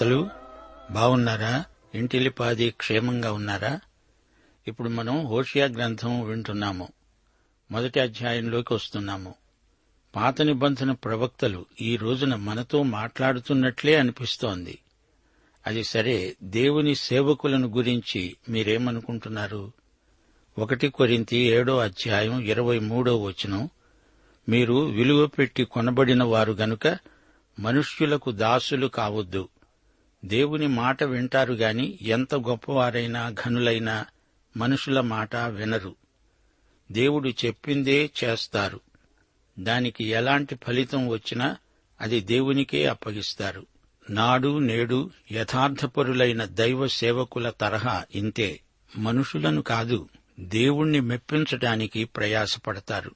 శ్రోతలు బాగున్నారా ఇంటిలిపాది క్షేమంగా ఉన్నారా? ఇప్పుడు మనం హోషియా గ్రంథం వింటున్నాము. మొదటి అధ్యాయంలోకి వస్తున్నాము. పాత నిబంధన ప్రవక్తలు ఈ రోజున మనతో మాట్లాడుతున్నట్లే అనిపిస్తోంది. అది సరే దేవుని సేవకులను గురించి మీరేమనుకుంటున్నారు? ఒకటి కొరింతి ఏడో అధ్యాయం ఇరవై మూడో వచనం మీరు విలువ పెట్టి కొనబడిన వారు గనుక మనుష్యులకు దాసులు కావద్దు. దేవుని మాట వింటారు గాని ఎంత గొప్పవారైనా ఘనులైనా మనుషుల మాట వినరు. దేవుడు చెప్పిందే చేస్తారు. దానికి ఎలాంటి ఫలితం వచ్చినా అది దేవునికే అప్పగిస్తారు. నాడు నేడు యథార్థపరులైన దైవ సేవకుల తరహా ఇంతే. మనుషులను కాదు దేవుణ్ణి మెప్పించటానికి ప్రయాసపడతారు.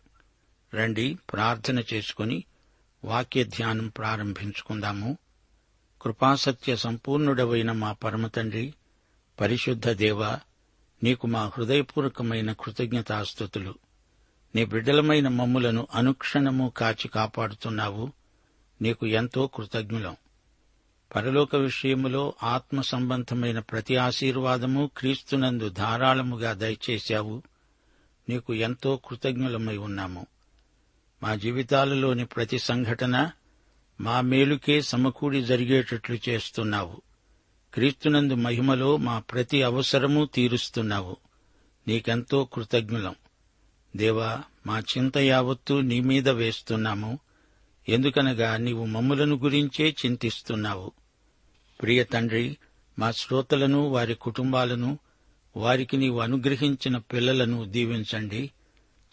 రండి ప్రార్థన చేసుకుని వాక్య ధ్యానం ప్రారంభించుకుందాము. కృపాసత్య సంపూర్ణుడవైన మా పరమతండ్రి పరిశుద్ధ దేవ నీకు మా హృదయపూర్వకమైన కృతజ్ఞతాస్థుతులు నీ బిడ్డలమైన మమ్ములను అనుక్షణము కాచి కాపాడుతున్నావు. నీకు ఎంతో కృతజ్ఞులం. పరలోక విషయములో ఆత్మ సంబంధమైన ప్రతి ఆశీర్వాదము క్రీస్తునందు ధారాళముగా దయచేశావు. నీకు ఎంతో కృతజ్ఞులమై ఉన్నాము. మా జీవితాలలోని ప్రతి సంఘటన మా మేలుకే సమకూడి జరిగేటట్లు చేస్తున్నావు. క్రీస్తునందు మహిమలో మా ప్రతి అవసరము తీరుస్తున్నావు. నీకెంతో కృతజ్ఞులం. దేవా మా చింత యావత్తూ నీ మీద వేస్తున్నాము. ఎందుకనగా నీవు మమ్ములను గురించే చింతిస్తున్నావు. ప్రియ తండ్రి మా శ్రోతలను వారి కుటుంబాలను వారికి నీవు అనుగ్రహించిన పిల్లలను దీవించండి.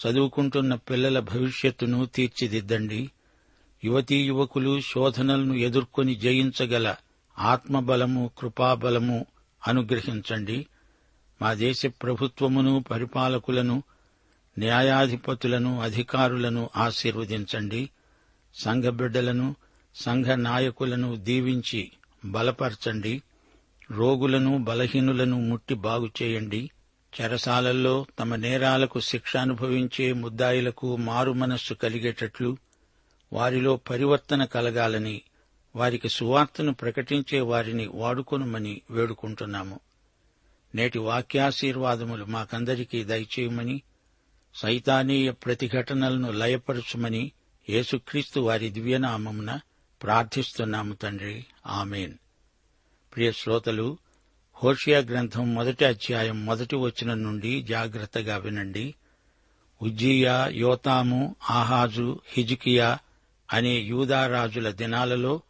చదువుకుంటున్న పిల్లల భవిష్యత్తును తీర్చిదిద్దండి. యువతీ యువకులు శోధనలను ఎదుర్కొని జయించగల ఆత్మబలము కృపాబలము అనుగ్రహించండి. మా దేశ ప్రభుత్వమును పరిపాలకులను న్యాయాధిపతులను అధికారులను ఆశీర్వదించండి. సంఘ బిడ్డలను సంఘ నాయకులను దీవించి బలపరచండి. రోగులను బలహీనులను ముట్టి బాగు చేయండి. చెరసాలల్లో తమ నేరాలకు శిక్ష అనుభవించే ముద్దాయిలకు మారు మనస్సు కలిగేటట్లు వారిలో పరివర్తన కలగాలని వారికి సువార్తను ప్రకటించే వారిని వాడుకొనుమని వేడుకుంటున్నాము. నేటి వాక్యాశీర్వాదములు మాకందరికీ దయచేయమని సైతానీయ ప్రతిఘటనలను లయపరచుమని యేసుక్రీస్తు వారి దివ్యనామమున ప్రార్థిస్తున్నాము తండ్రి. ఆమెన్. ప్రియ శ్రోతలు హోషియా గ్రంథం మొదటి అధ్యాయం మొదటి వచనం నుండి జాగ్రత్తగా వినండి. ఉజ్జియా యోతాము ఆహాజు హిజికియా అనే యూదారాజుల దినాలలో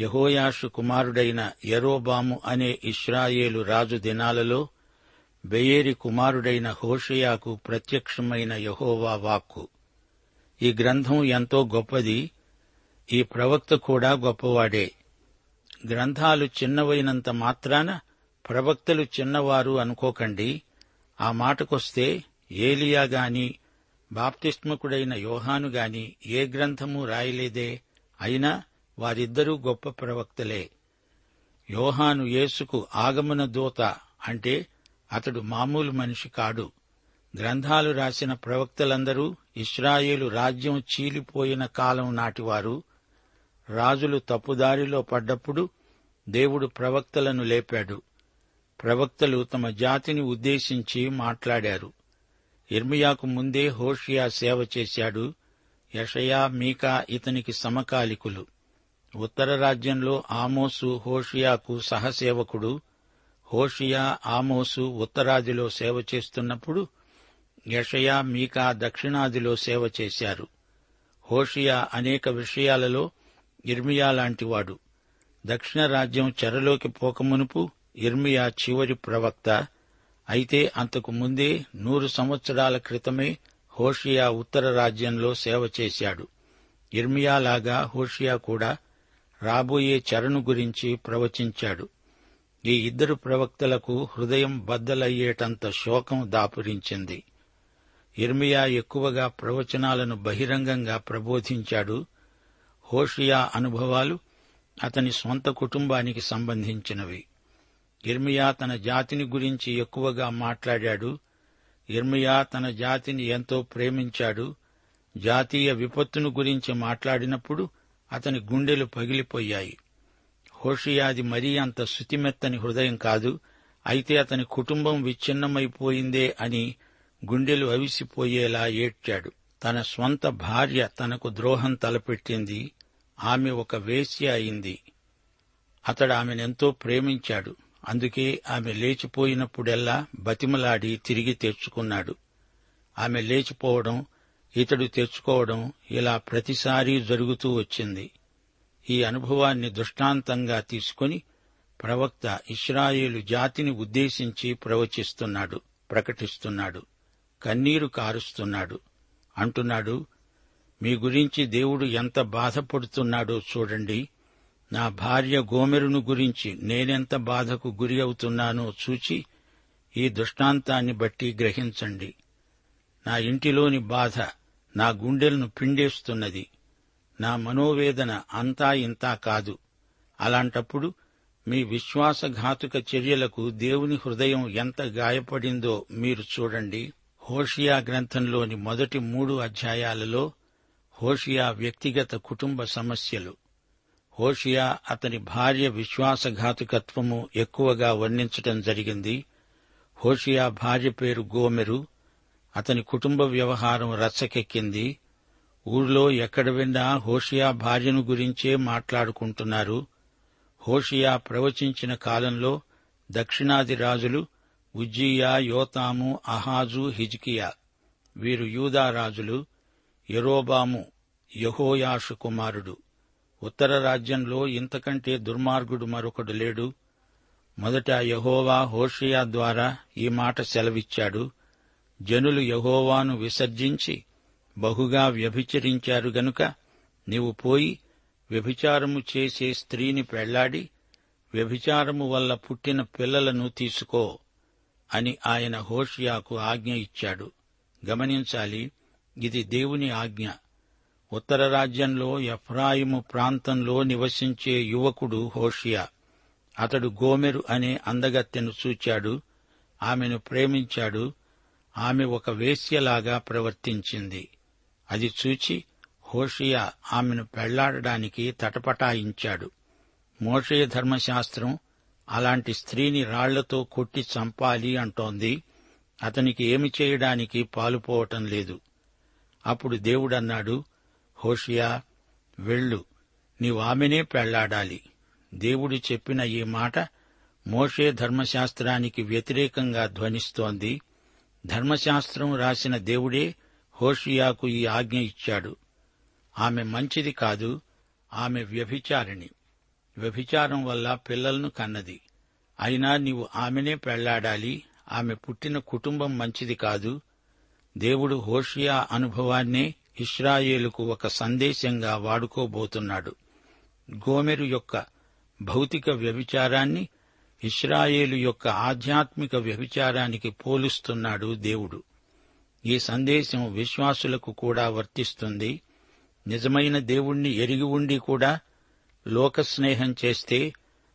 యహోయాషు కుమారుడైన ఎరోబాము అనే ఇస్రాయేలు రాజు దినాలలో బెయేరి కుమారుడైన హోషయాకు ప్రత్యక్షమైన యహోవా వాక్కు. ఈ గ్రంథం ఎంతో గొప్పది ఈ ప్రవక్త కూడా గొప్పవాడే. గ్రంథాలు చిన్నవైనంత మాత్రాన ప్రవక్తలు చిన్నవారు అనుకోకండి. ఆ మాటకొస్తే ఏలియా గాని బాప్తిస్మకుడైన యోహాను గాని ఏ గ్రంథము రాయలేదే? అయినా వారిద్దరూ గొప్ప ప్రవక్తలే. యోహాను యేసుకు ఆగమన దూత అంటే అతడు మామూలు మనిషి కాడు. గ్రంథాలు రాసిన ప్రవక్తలందరూ ఇస్రాయేలు రాజ్యం చీలిపోయిన కాలం నాటివారు రాజులు తప్పుదారిలో పడ్డప్పుడు దేవుడు ప్రవక్తలను లేపాడు. ప్రవక్తలు తమ జాతిని ఉద్దేశించి మాట్లాడారు. ఇర్మియాకు ముందే హోషియా సేవ చేశాడు. యషయా మీకా ఇతనికి సమకాలికులు. ఉత్తర రాజ్యంలో ఆమోసు హోషియాకు సహసేవకుడు. హోషియా ఆమోసు ఉత్తరాదిలో సేవ చేస్తున్నప్పుడు యషయా మీకా దక్షిణాదిలో సేవ చేశారు. హోషియా అనేక విషయాలలో ఇర్మియా లాంటివాడు. దక్షిణ రాజ్యం చెరలోకి పోకమునుపు ఇర్మియా చివరి ప్రవక్త. అయితే అంతకు ముందే నూరు సంవత్సరాల క్రితమే హోషియా ఉత్తర రాజ్యంలో సేవ చేశాడు. ఇర్మియాలాగా హోషియా కూడా రాబోయే చరణు గురించి ప్రవచించాడు. ఈ ఇద్దరు ప్రవక్తలకు హృదయం బద్దలయ్యేటంత శోకం దాపురించింది. ఇర్మియా ఎక్కువగా ప్రవచనాలను బహిరంగంగా ప్రబోధించాడు. హోషియా అనుభవాలు అతని స్వంత కుటుంబానికి సంబంధించినవి. ఇర్మియా తన జాతిని గురించి ఎక్కువగా మాట్లాడాడు. ఇర్మియా తన జాతిని ఎంతో ప్రేమించాడు. జాతీయ విపత్తును గురించి మాట్లాడినప్పుడు అతని గుండెలు పగిలిపోయాయి. హోషియాది మరీ అంత శుతిమెత్తని హృదయం కాదు. అయితే అతని కుటుంబం విచ్ఛిన్నమైపోయిందే అని గుండెలు అవిసిపోయేలా ఏడ్చాడు. తన స్వంత భార్య తనకు ద్రోహం తలపెట్టింది. ఆమె ఒక వేశ్య అయింది. అతడు ఆమెనెంతో ప్రేమించాడు. అందుకే ఆమె లేచిపోయినప్పుడెల్లా బతిమలాడి తిరిగి తెచ్చుకున్నాడు ఆమె లేచిపోవడం ఇతడు తెచ్చుకోవడం ఇలా ప్రతిసారీ జరుగుతూ వచ్చింది. ఈ అనుభవాన్ని దృష్టాంతంగా తీసుకుని ప్రవక్త ఇస్రాయేలు జాతిని ఉద్దేశించి ప్రవచిస్తున్నాడు ప్రకటిస్తున్నాడు కన్నీరు కారుస్తున్నాడు. అంటున్నాడు మీ గురించి దేవుడు ఎంత బాధపడుతున్నాడో చూడండి. నా భార్య గోమెరును గురించి నేనెంత బాధకు గురి అవుతున్నానో చూచి ఈ దృష్టాంతాన్ని బట్టి గ్రహించండి. నా ఇంటిలోని బాధ నా గుండెలను పిండేస్తున్నది. నా మనోవేదన అంతా ఇంతా కాదు. అలాంటప్పుడు మీ విశ్వాసఘాతుక చర్యలకు దేవుని హృదయం ఎంత గాయపడిందో మీరు చూడండి. హోషియా గ్రంథంలోని మొదటి మూడు అధ్యాయాలలో హోషియా వ్యక్తిగత కుటుంబ సమస్యలు. హోషియా అతని భార్య విశ్వాసఘాతుకత్వము ఎక్కువగా వర్ణించటం జరిగింది. హోషియా భార్య పేరు గోమెరు. అతని కుటుంబ వ్యవహారం రచ్చకెక్కింది. ఊళ్ళో ఎక్కడ విన్నా హోషియా భార్యను గురించే మాట్లాడుకుంటున్నారు. హోషియా ప్రవచించిన కాలంలో దక్షిణాది రాజులు ఉజ్జియా యోతాము అహాజు హిజ్కియా. వీరు యూదా రాజులు యరోబాము యహోయాషు కుమారుడు. ఉత్తర రాజ్యంలో ఇంతకంటే దుర్మార్గుడు మరొకడు లేడు. మొదట యహోవా హోషియా ద్వారా ఈ మాట సెలవిచ్చాడు. జనులు యహోవాను విసర్జించి బహుగా వ్యభిచరించారు గనుక నీవు పోయి వ్యభిచారము చేసే స్త్రీని పెళ్ళాడి వ్యభిచారము వల్ల పుట్టిన పిల్లలను తీసుకో అని ఆయన హోషియాకు ఆజ్ఞ ఇచ్చాడు. గమనించాలి ఇది దేవుని ఆజ్ఞ. ఉత్తర రాజ్యంలో ఎఫ్రాయిము ప్రాంతంలో నివసించే యువకుడు హోషియా. అతడు గోమెరు అనే అందగత్తెను చూచాడు ఆమెను ప్రేమించాడు ఆమె ఒక వేశ్యలాగా ప్రవర్తించింది. అది చూచి హోషియా ఆమెను పెళ్ళాడడానికి తటపటాయించాడు. మోషయ ధర్మశాస్త్రం అలాంటి స్త్రీని రాళ్ళతో కొట్టి చంపాలి అంటోంది అతనికి ఏమి చేయడానికి పాలుపోవటం లేదు. అప్పుడు దేవుడన్నాడు హోషియా వెళ్ళు. నీవు ఆమెనే పెళ్ళాడాలి. దేవుడు చెప్పిన ఈ మాట మోషే ధర్మశాస్త్రానికి వ్యతిరేకంగా ధ్వనిస్తోంది. ధర్మశాస్త్రం రాసిన దేవుడే హోషియాకు ఈ ఆజ్ఞ ఇచ్చాడు. ఆమె మంచిది కాదు ఆమె వ్యభిచారిణి. వ్యభిచారం వల్ల పిల్లలను కన్నది. అయినా నీవు ఆమెనే పెళ్ళాడాలి ఆమె పుట్టిన కుటుంబం మంచిది కాదు. దేవుడు హోషియా అనుభవాన్నే ఇస్రాయేలుకు ఒక సందేశంగా వాడుకోబోతున్నాడు. గోమెరు యొక్క భౌతిక వ్యభిచారాన్ని ఇస్రాయేలు యొక్క ఆధ్యాత్మిక వ్యభిచారానికి పోలుస్తున్నాడు దేవుడు. ఈ సందేశం విశ్వాసులకు కూడా వర్తిస్తుంది. నిజమైన దేవుణ్ణి ఎరిగి ఉండి కూడా లోకస్నేహం చేస్తే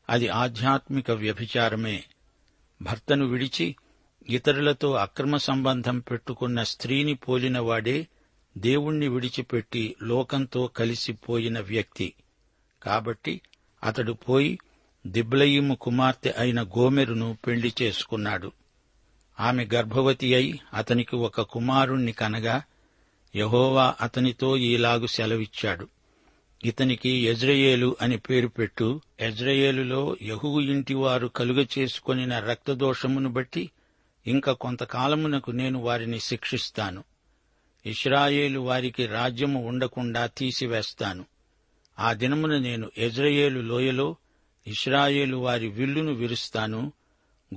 అది ఆధ్యాత్మిక వ్యభిచారమే. భర్తను విడిచి ఇతరులతో అక్రమ సంబంధం పెట్టుకున్న స్త్రీని పోలినవాడే దేవుణ్ణి విడిచిపెట్టి లోకంతో కలిసిపోయిన వ్యక్తి. కాబట్టి అతడు పోయి దిబ్లయిము కుమార్తె అయిన గోమెరును పెళ్ళి చేసుకున్నాడు. ఆమె గర్భవతి అయి అతనికి ఒక కుమారుణ్ణి కనగా యహోవా అతనితో ఈలాగు సెలవిచ్చాడు. ఇతనికి యజ్రయేలు అని పేరు పెట్టు యజ్రయేలులో యహువు ఇంటివారు కలుగ చేసుకొనిన రక్తదోషమును బట్టి ఇంక కొంతకాలమునకు నేను వారిని శిక్షిస్తాను. ఇస్రాయేలు వారికి రాజ్యము ఉండకుండా తీసివేస్తాను. ఆ దినమున నేను యజ్రయేలు లోయలో ఇస్రాయేలు వారి విల్లును విరుస్తాను.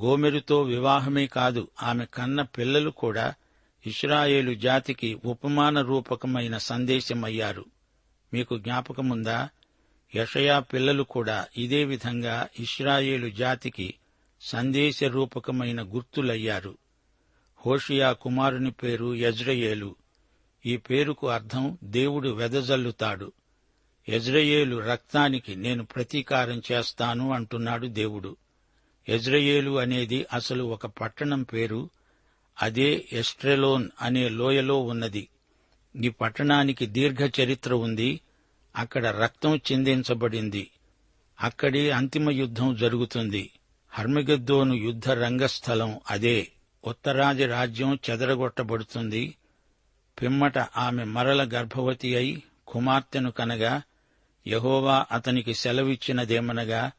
గోమెరుతో వివాహమే కాదు ఆమె కన్న పిల్లలు కూడా ఇస్రాయేలు జాతికి ఉపమాన రూపకమైన సందేశమయ్యారు. మీకు జ్ఞాపకముందా? యషయా పిల్లలు కూడా ఇదే విధంగా ఇస్రాయేలు జాతికి సందేశ రూపకమైన గుర్తులయ్యారు. హోషియా కుమారుని పేరు యజ్రయేలు. ఈ పేరుకు అర్థం దేవుడు వెదజల్లుతాడు. ఎజ్రయేలు రక్తానికి నేను ప్రతీకారం చేస్తాను అంటున్నాడు దేవుడు. ఎజ్రయేలు అనేది అసలు ఒక పట్టణం పేరు అదే ఎస్ట్రెలోన్ అనే లోయలో ఉన్నది. ఈ పట్టణానికి దీర్ఘ చరిత్ర ఉంది అక్కడ రక్తం చెందించబడింది. అక్కడే అంతిమ యుద్ధం జరుగుతుంది. హర్మగద్దోను యుద్ధ రంగస్థలం అదే. ఉత్తరాది రాజ్యం చెదరగొట్టబడుతుంది. పిమ్మట ఆమె మరల గర్భవతి అయి కుమార్తెను కనగా యహోవా అతనికి సెలవిచ్చినదేమనగా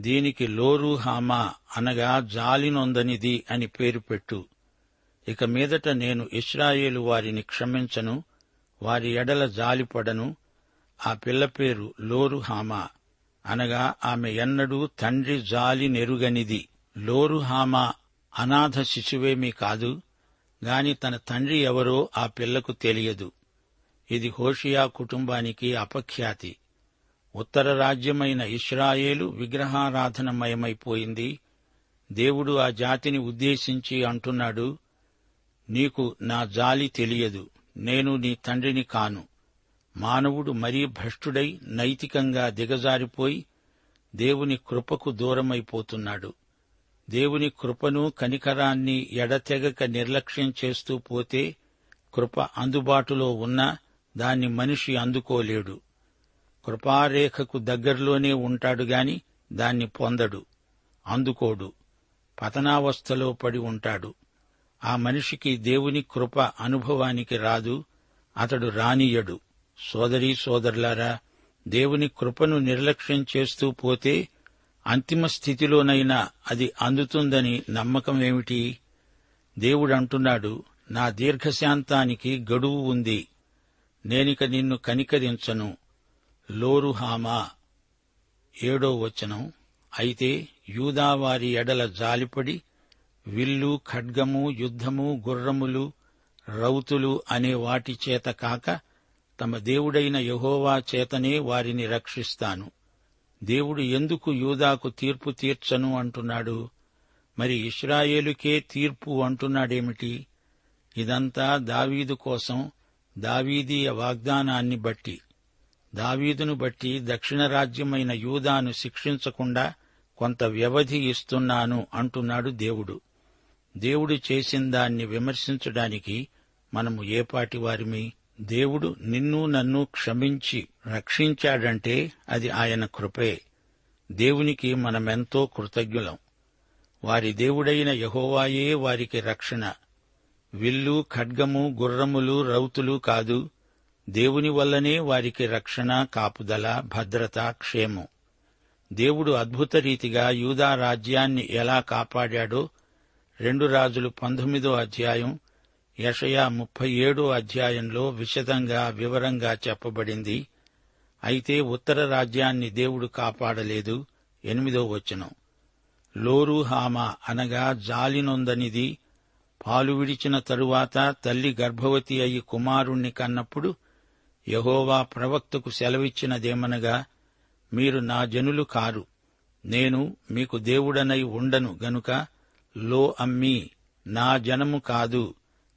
దీనికి లోరు హామా అనగా జాలినొందనిది అని పేరు పెట్టు. ఇక మీదట నేను ఇస్రాయేలు వారిని క్షమించను వారి ఎడల జాలిపడను ఆ పిల్ల పేరు లోరు హామా అనగా ఆమె ఎన్నడూ తండ్రి జాలి నెరుగనిది. లోరు హామా అనాథ శిశువేమీ కాదు గాని తన తండ్రి ఎవరో ఆ పిల్లకు తెలియదు. ఇది హోషియా కుటుంబానికి అపఖ్యాతి. ఉత్తర రాజ్యమైన ఇస్రాయేలు విగ్రహారాధనమయమైపోయింది. దేవుడు ఆ జాతిని ఉద్దేశించి అంటున్నాడు నీకు నా జాలి తెలియదు. నేను నీ తండ్రిని కాను. మానవుడు మరీ భ్రష్టుడై నైతికంగా దిగజారిపోయి దేవుని కృపకు దూరమైపోతున్నాడు. దేవుని కృపను కనికరాన్ని ఎడతెగక నిర్లక్ష్యం చేస్తూ పోతే కృప అందుబాటులో ఉన్నా దాన్ని మనిషి అందుకోలేడు. కృపారేఖకు దగ్గరలోనే ఉంటాడు గాని దాన్ని పొందడు అందుకోడు పతనావస్థలో పడి ఉంటాడు. ఆ మనిషికి దేవుని కృప అనుభవానికి రాదు అతడు రానియడు. సోదరీ సోదరులారా దేవుని కృపను నిర్లక్ష్యం చేస్తూ పోతే అంతిమ స్థితిలోనైనా అది అందుతుందని నమ్మకమేమిటి దేవుడంటున్నాడు నా దీర్ఘశాంతానికి గడువు ఉంది. నేనిక నిన్ను కనికరించను. లోరుహామా ఏడో వచనం. అయితే యూదావారి ఎడల జాలిపడి విల్లు ఖడ్గము యుద్ధము గుర్రములు రౌతులు అనే వాటి చేత కాక తమ దేవుడైన యహోవా చేతనే వారిని రక్షిస్తాను. దేవుడు ఎందుకు యూదాకు తీర్పు తీర్చను అంటున్నాడు? మరి ఇస్రాయేలుకే తీర్పు అంటున్నాడేమిటి? ఇదంతా దావీదు కోసం దావీదీయ వాగ్దానాన్ని బట్టి. దావీదును బట్టి దక్షిణ రాజ్యమైన యూదాను శిక్షించకుండా కొంత వ్యవధి ఇస్తున్నాను అంటున్నాడు దేవుడు. దేవుడు చేసిన దాన్ని విమర్శించడానికి మనము ఏపాటి వారిమి? దేవుడు నిన్ను నన్ను క్షమించి రక్షించాడంటే అది ఆయన కృపే. దేవునికి మనమెంతో కృతజ్ఞులం. వారి దేవుడైన యహోవాయే వారికి రక్షణ. విల్లు ఖడ్గము గుర్రములు రౌతులు కాదు. దేవుని వల్లనే వారికి రక్షణ కాపుదల భద్రత క్షేమం. దేవుడు అద్భుత రీతిగా యూదా రాజ్యాన్ని ఎలా కాపాడాడో రెండు రాజులు పంతొమ్మిదో అధ్యాయం యషయా ముప్పై ఏడో అధ్యాయంలో విశదంగా వివరంగా చెప్పబడింది. అయితే ఉత్తర రాజ్యాన్ని దేవుడు కాపాడలేదు. ఎనిమిదో వచనం. లోరు హామా అనగా జాలినొందనిది. పాలు విడిచిన తరువాత తల్లి గర్భవతి అయి కుమారుణ్ణి కన్నప్పుడు యహోవా ప్రవక్తకు సెలవిచ్చినదేమనగా మీరు నా జనులు కారు. నేను మీకు దేవుడనై ఉండను గనుక లో అమ్మి నా జనము కాదు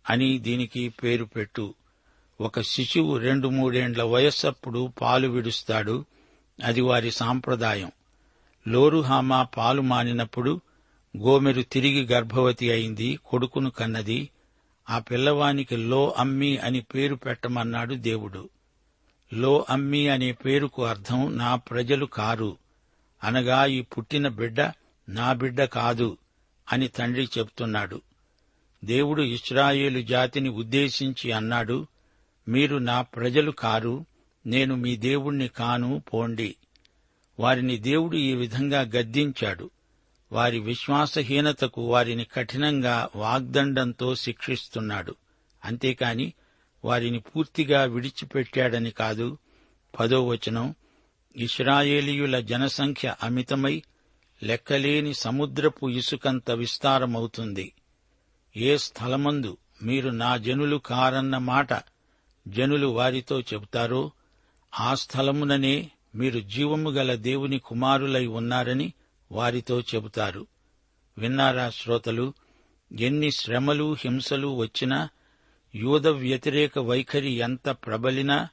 అని దీనికి పేరు పెట్టు. ఒక శిశువు రెండు మూడేండ్ల వయస్సప్పుడు పాలు విడుస్తాడు. అది వారి సాంప్రదాయం. లోరుహామా పాలు మానినప్పుడు గోమెరు తిరిగి గర్భవతి అయింది కొడుకును కన్నది. ఆ పిల్లవానికి లో అమ్మి అని పేరు పెట్టమన్నాడు దేవుడు. లో అమ్మి అనే పేరుకు అర్థం నా ప్రజలు కారు. అనగా ఈ పుట్టిన బిడ్డ నా బిడ్డ కాదు అని తండ్రి చెప్తున్నాడు. దేవుడు ఇస్రాయేలు జాతిని ఉద్దేశించి అన్నాడు మీరు నా ప్రజలు కారు నేను మీ దేవుణ్ణి కాను పోండి. వారిని దేవుడు ఈ విధంగా గద్దించాడు. వారి విశ్వాసహీనతకు వారిని కఠినంగా వాగ్దండంతో శిక్షిస్తున్నాడు. అంతేకాని వారిని పూర్తిగా విడిచిపెట్టాడని కాదు. పదో వచనం ఇస్రాయేలీయుల జనసంఖ్య అమితమై లెక్కలేని సముద్రపు ఇసుకంత విస్తారమవుతుంది. ఏ స్థలమందు మీరు నా జనులు కారన్న మాట జనులు వారితో చెబుతారో ఆ స్థలముననే మీరు జీవము గల దేవుని కుమారులై ఉన్నారని వారితో చెబుతారు. విన్నారా శ్రోతలు ఎన్ని శ్రమలు హింసలు వచ్చినా యూద వ్యతిరేక వైఖరి ఎంత ప్రబలినా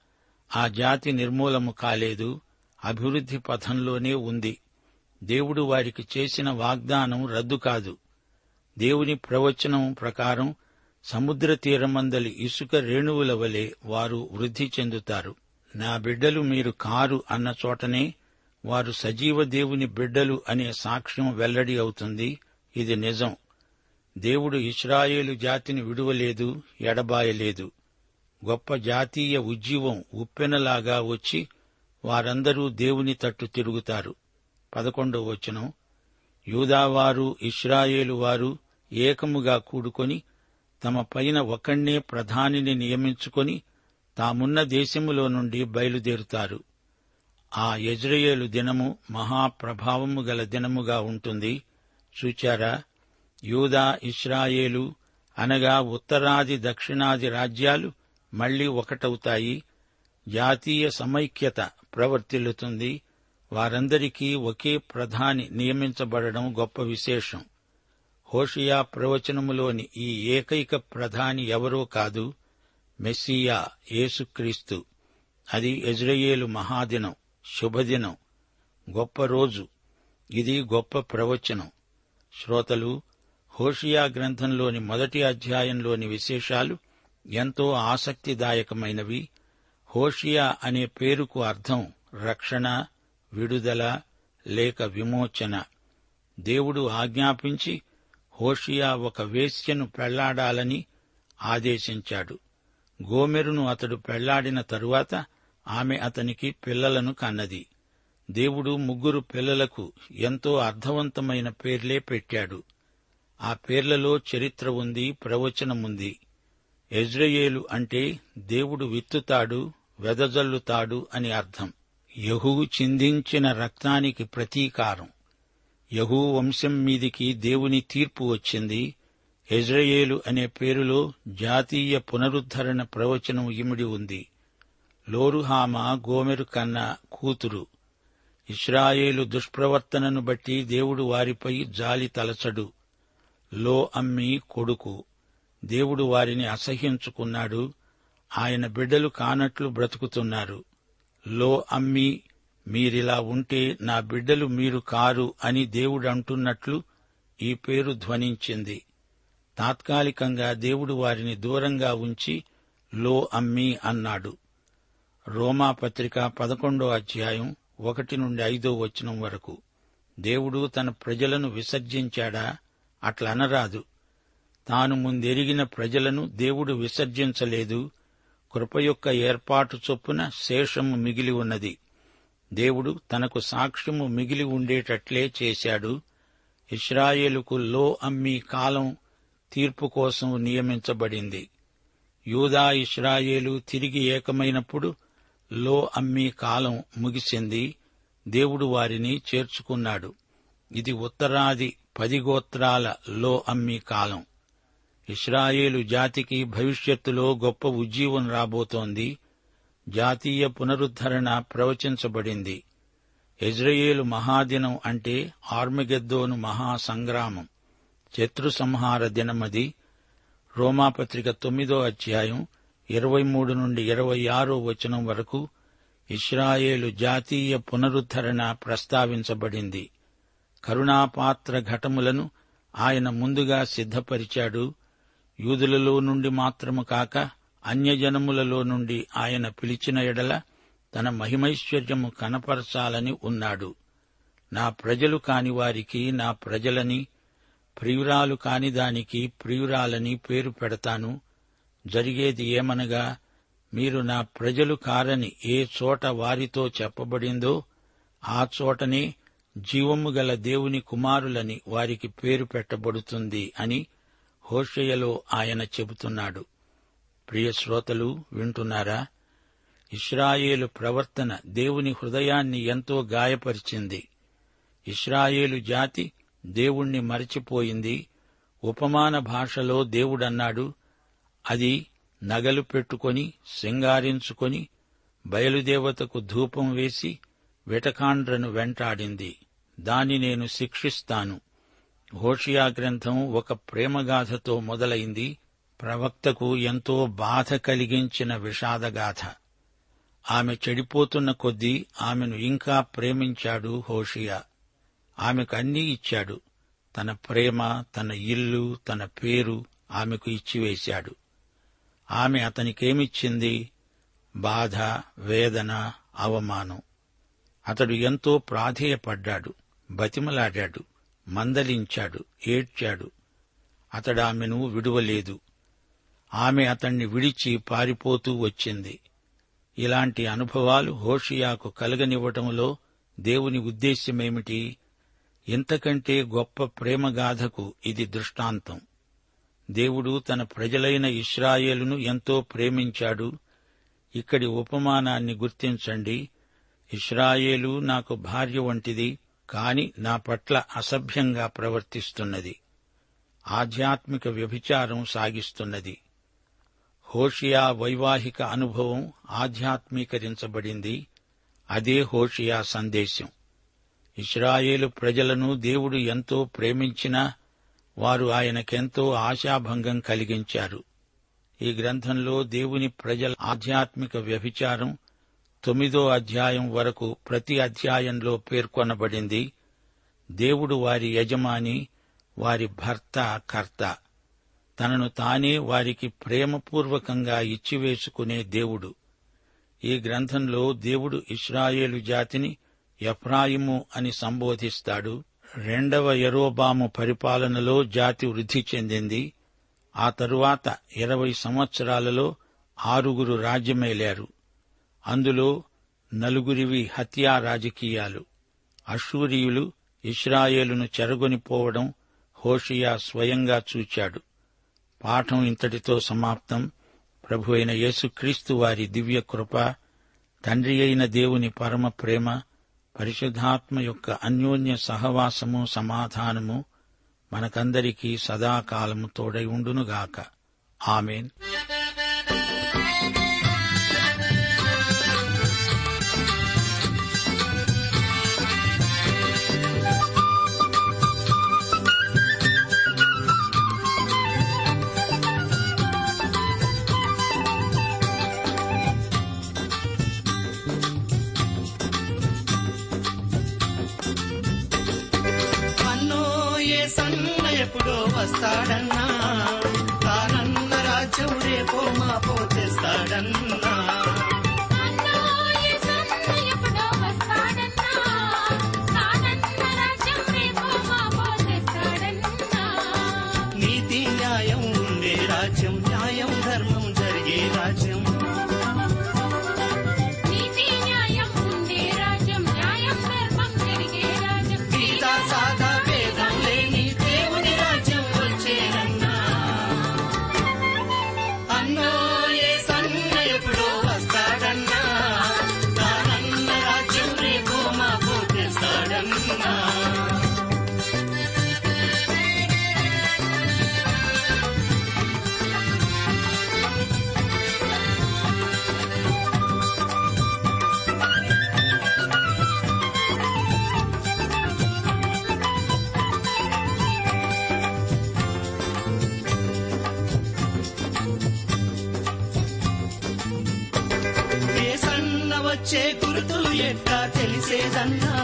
ఆ జాతి నిర్మూలము కాలేదు అభివృద్ధి పథంలోనే ఉంది. దేవుడు వారికి చేసిన వాగ్దానం రద్దు కాదు. దేవుని ప్రవచనం ప్రకారం సముద్ర తీరమందలి ఇసుక రేణువుల వలె వారు వృద్ధి చెందుతారు. నా బిడ్డలు మీరు కారు అన్న చోటనే వారు సజీవ దేవుని బిడ్డలు అనే సాక్ష్యం వెల్లడి అవుతుంది. ఇది నిజం. దేవుడు ఇస్రాయేలు జాతిని విడువలేదు ఎడబాయలేదు. గొప్ప జాతీయ ఉజ్జీవం ఉప్పెనలాగా వచ్చి వారందరూ దేవుని తట్టు తిరుగుతారు. పదకొండవ వచనం. యూదావారు ఇస్రాయేలు వారు ఏకముగా కూడుకొని తమ పైన ఒకణ్ణే ప్రధానిని నియమించుకొని తామున్న దేశములో నుండి బయలుదేరుతారు. ఆ యజ్రయేలు దినము మహాప్రభావము గల దినముగా ఉంటుంది. చూచారా? యూదా ఇస్రాయేలు అనగా ఉత్తరాది దక్షిణాది రాజ్యాలు మళ్ళీ ఒకటవుతాయి. జాతీయ సమైక్యత ప్రవర్తిల్లుతుంది. వారందరికీ ఒకే ప్రధాని నియమించబడడం గొప్ప విశేషం. హోషియా ప్రవచనములోని ఈ ఏకైక ప్రధాని ఎవరో కాదు మెస్సియా యేసుక్రీస్తు. అది ఎజ్రయేలు మహాదినం శుభదినం గొప్ప రోజు. ఇది గొప్ప ప్రవచనం. శ్రోతలు హోషియా గ్రంథంలోని మొదటి అధ్యాయంలోని విశేషాలు ఎంతో ఆసక్తిదాయకమైనవి. హోషియా అనే పేరుకు అర్థం రక్షణ విడుదల లేక విమోచన. దేవుడు ఆజ్ఞాపించి హోషియా ఒక వేశ్యను పెళ్ళాడాలని ఆదేశించాడు. గోమెరును అతడు పెళ్ళాడిన తరువాత ఆమె అతనికి పిల్లలను కన్నది. దేవుడు ముగ్గురు పిల్లలకు ఎంతో అర్థవంతమైన పేర్లే పెట్టాడు. ఆ పేర్లలో చరిత్ర ఉంది ప్రవచనముంది ఎజ్రయేలు అంటే దేవుడు విత్తుతాడు వెదజల్లుతాడు అని అర్థం. యహు చిందించిన రక్తానికి ప్రతీకారం. యహూ వంశం మీదికి దేవుని తీర్పు వచ్చింది. ఎజ్రయేలు అనే పేరులో జాతీయ పునరుద్ధరణ ప్రవచనం ఇమిడి ఉంది. లోరుహామ గోమెరు కన్న కూతురు. ఇస్రాయేలు దుష్ప్రవర్తనను బట్టి దేవుడు వారిపై జాలి తలచడు. లో అమ్మి కొడుకు. దేవుడు వారిని అసహ్యించుకున్నాడు. ఆయన బిడ్డలు కానట్లు బ్రతుకుతున్నారు. లో అమ్మి మీరిలా ఉంటే నా బిడ్డలు మీరు కారు అని దేవుడు అంటున్నట్లు ఈ పేరు ధ్వనించింది. తాత్కాలికంగా దేవుడు వారిని దూరంగా ఉంచి లో అమ్మి అన్నాడు. రోమా పత్రిక పదకొండో అధ్యాయం ఒకటి నుండి ఐదో వచనం వరకు. దేవుడు తన ప్రజలను విసర్జించాడా? అట్లనరాదు. తాను ముందెరిగిన ప్రజలను దేవుడు విసర్జించలేదు. కృప యొక్క ఏర్పాటు చొప్పున శేషము మిగిలి ఉన్నది. దేవుడు తనకు సాక్ష్యము మిగిలి ఉండేటట్లే చేశాడు. ఇస్రాయేలుకు లో అమ్మి కాలం తీర్పు కోసం నియమించబడింది. యూదా ఇస్రాయేలు తిరిగి ఏకమైనప్పుడు లో అమ్మి కాలం ముగిసింది. దేవుడు వారిని చేర్చుకున్నాడు. ఇది ఉత్తరాది పది గోత్రాల లో అమ్మి కాలం. ఇస్రాయేలు జాతికి భవిష్యత్తులో గొప్ప ఉజ్జీవం రాబోతోంది. జాతీయ పునరుద్ధరణ ప్రవచించబడింది. ఇజ్రాయేలు మహాదినం అంటే ఆర్మగెద్దోను మహాసంగ్రామం. శత్రు సంహార దినమది. రోమాపత్రిక తొమ్మిదో అధ్యాయం ఇరవై మూడు నుండి ఇరవై ఆరో వచనం వరకు ఇస్రాయేలు జాతీయ పునరుద్ధరణ ప్రస్తావించబడింది. కరుణాపాత్ర ఘటములను ఆయన ముందుగా సిద్ధపరిచాడు. యూదులలో నుండి మాత్రము కాక అన్యజనములలో నుండి ఆయన పిలిచిన ఎడల తన మహిమైశ్వర్యము కనపరచాలని ఉన్నాడు. నా ప్రజలు కాని వారికి నా ప్రజలని ప్రియురాలు కాని దానికి ప్రియురాలని పేరు పెడతాను. జరిగేది ఏమనగా మీరు నా ప్రజలు కారని ఏ చోట వారితో చెప్పబడిందో ఆ చోటనే జీవము గల దేవుని కుమారులని వారికి పేరు పెట్టబడుతుంది అని హోషయలో ఆయన చెబుతున్నాడు. ప్రియ శ్రోతలు వింటున్నారా? ఇస్రాయేలు ప్రవర్తన దేవుని హృదయాన్ని ఎంతో గాయపరిచింది. ఇస్రాయేలు జాతి దేవుణ్ణి మరచిపోయింది. ఉపమాన భాషలో దేవుడన్నాడు. అది నగలు పెట్టుకొని సింగారించుకొని బయలుదేవతకు ధూపం వేసి వెటకాండ్రను వెంటాడింది. దాని నేను శిక్షిస్తాను. హోషియా గ్రంథం ఒక ప్రేమగాథతో మొదలైంది. ప్రవక్తకు ఎంతో బాధ కలిగించిన విషాదగాథ. ఆమె చెడిపోతున్న కొద్దీ ఆమెను ఇంకా ప్రేమించాడు హోషియా. ఆమెకు అన్నీ ఇచ్చాడు. తన ప్రేమ తన ఇల్లు తన పేరు ఆమెకు ఇచ్చివేశాడు. ఆమె అతనికేమిచ్చింది? బాధ వేదన అవమానం. అతడు ఎంతో ప్రాధేయపడ్డాడు బతిమలాడాడు మందలించాడు ఏడ్చాడు. అతడామెను విడువలేదు. ఆమె అతణ్ణి విడిచి పారిపోతూ వచ్చింది. ఇలాంటి అనుభవాలు హోషియాకు కలగనివ్వటంలో దేవుని ఉద్దేశ్యమేమిటి? ఇంతకంటే గొప్ప ప్రేమగాథకు ఇది దృష్టాంతం. దేవుడు తన ప్రజలైన ఇస్రాయేలును ఎంతో ప్రేమించాడు. ఇక్కడి ఉపమానాన్ని గుర్తించండి. ఇస్రాయేలు నాకు భార్య వంటిది కాని నా పట్ల అసభ్యంగా ప్రవర్తిస్తున్నది. ఆధ్యాత్మిక వ్యభిచారం సాగిస్తున్నది. హోషియా వైవాహిక అనుభవం ఆధ్యాత్మీకరించబడింది. అదే హోషియా సందేశం. ఇస్రాయేలు ప్రజలను దేవుడు ఎంతో ప్రేమించినా వారు ఆయనకెంతో ఆశాభంగం కలిగించారు. ఈ గ్రంథంలో దేవుని ప్రజల ఆధ్యాత్మిక వ్యభిచారం తొమ్మిదో అధ్యాయం వరకు ప్రతి అధ్యాయంలో పేర్కొనబడింది. దేవుడు వారి యజమాని వారి భర్త కర్త. తనను తానే వారికి ప్రేమపూర్వకంగా ఇచ్చివేసుకునే దేవుడు. ఈ గ్రంథంలో దేవుడు ఇస్రాయేలు జాతిని ఎఫ్రాయిము అని సంబోధిస్తాడు. రెండవ యరోబాము పరిపాలనలో జాతి వృద్ధి చెందింది. ఆ తరువాత ఇరవై సంవత్సరాలలో ఆరుగురు రాజ్యమేలారు. అందులో నలుగురివి హత్యా రాజకీయాలు. అషూరియులు ఇస్రాయేలును చెరగొనిపోవడం హోషియా స్వయంగా చూచాడు. పాఠం ఇంతటితో సమాప్తం. ప్రభు అయిన యేసుక్రీస్తు వారి దివ్య కృప తండ్రి అయిన దేవుని పరమ ప్రేమ పరిశుద్ధాత్మ యొక్క అన్యోన్య సహవాసము సమాధానము మనకందరికీ సదాకాలము తోడై ఉండునుగాక. ఆమెన్. వస్తాడన్నా? తానన్న రాజ్యం రేపో మాపో తెస్తాడన్నా వచ్చే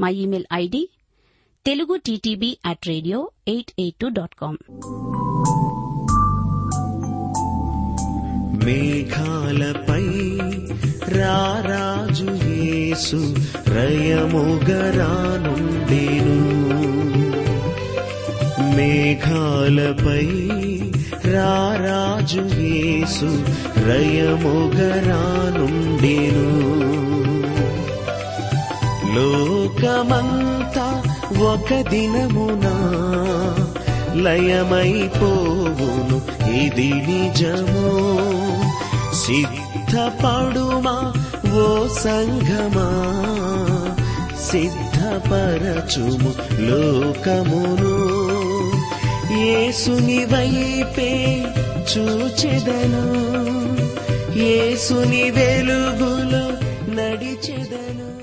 మా email ID Telugu TTB at radio eight eight two dot com మేఘాలపై రారాజు యేసు రయముగరానుండేను. మేఘాలపై రారాజు యేసు రయముగరానుండేను. లోకమంతా ఒక దినమునా లయమైపోవును ఇది నిజము? సిద్ధపడుమా ఓ సంఘమా? సిద్ధపరచుము లోకమును? ఏసుని వైపే చూచెదను ఏసుని వెలుగులో నడిచెదను.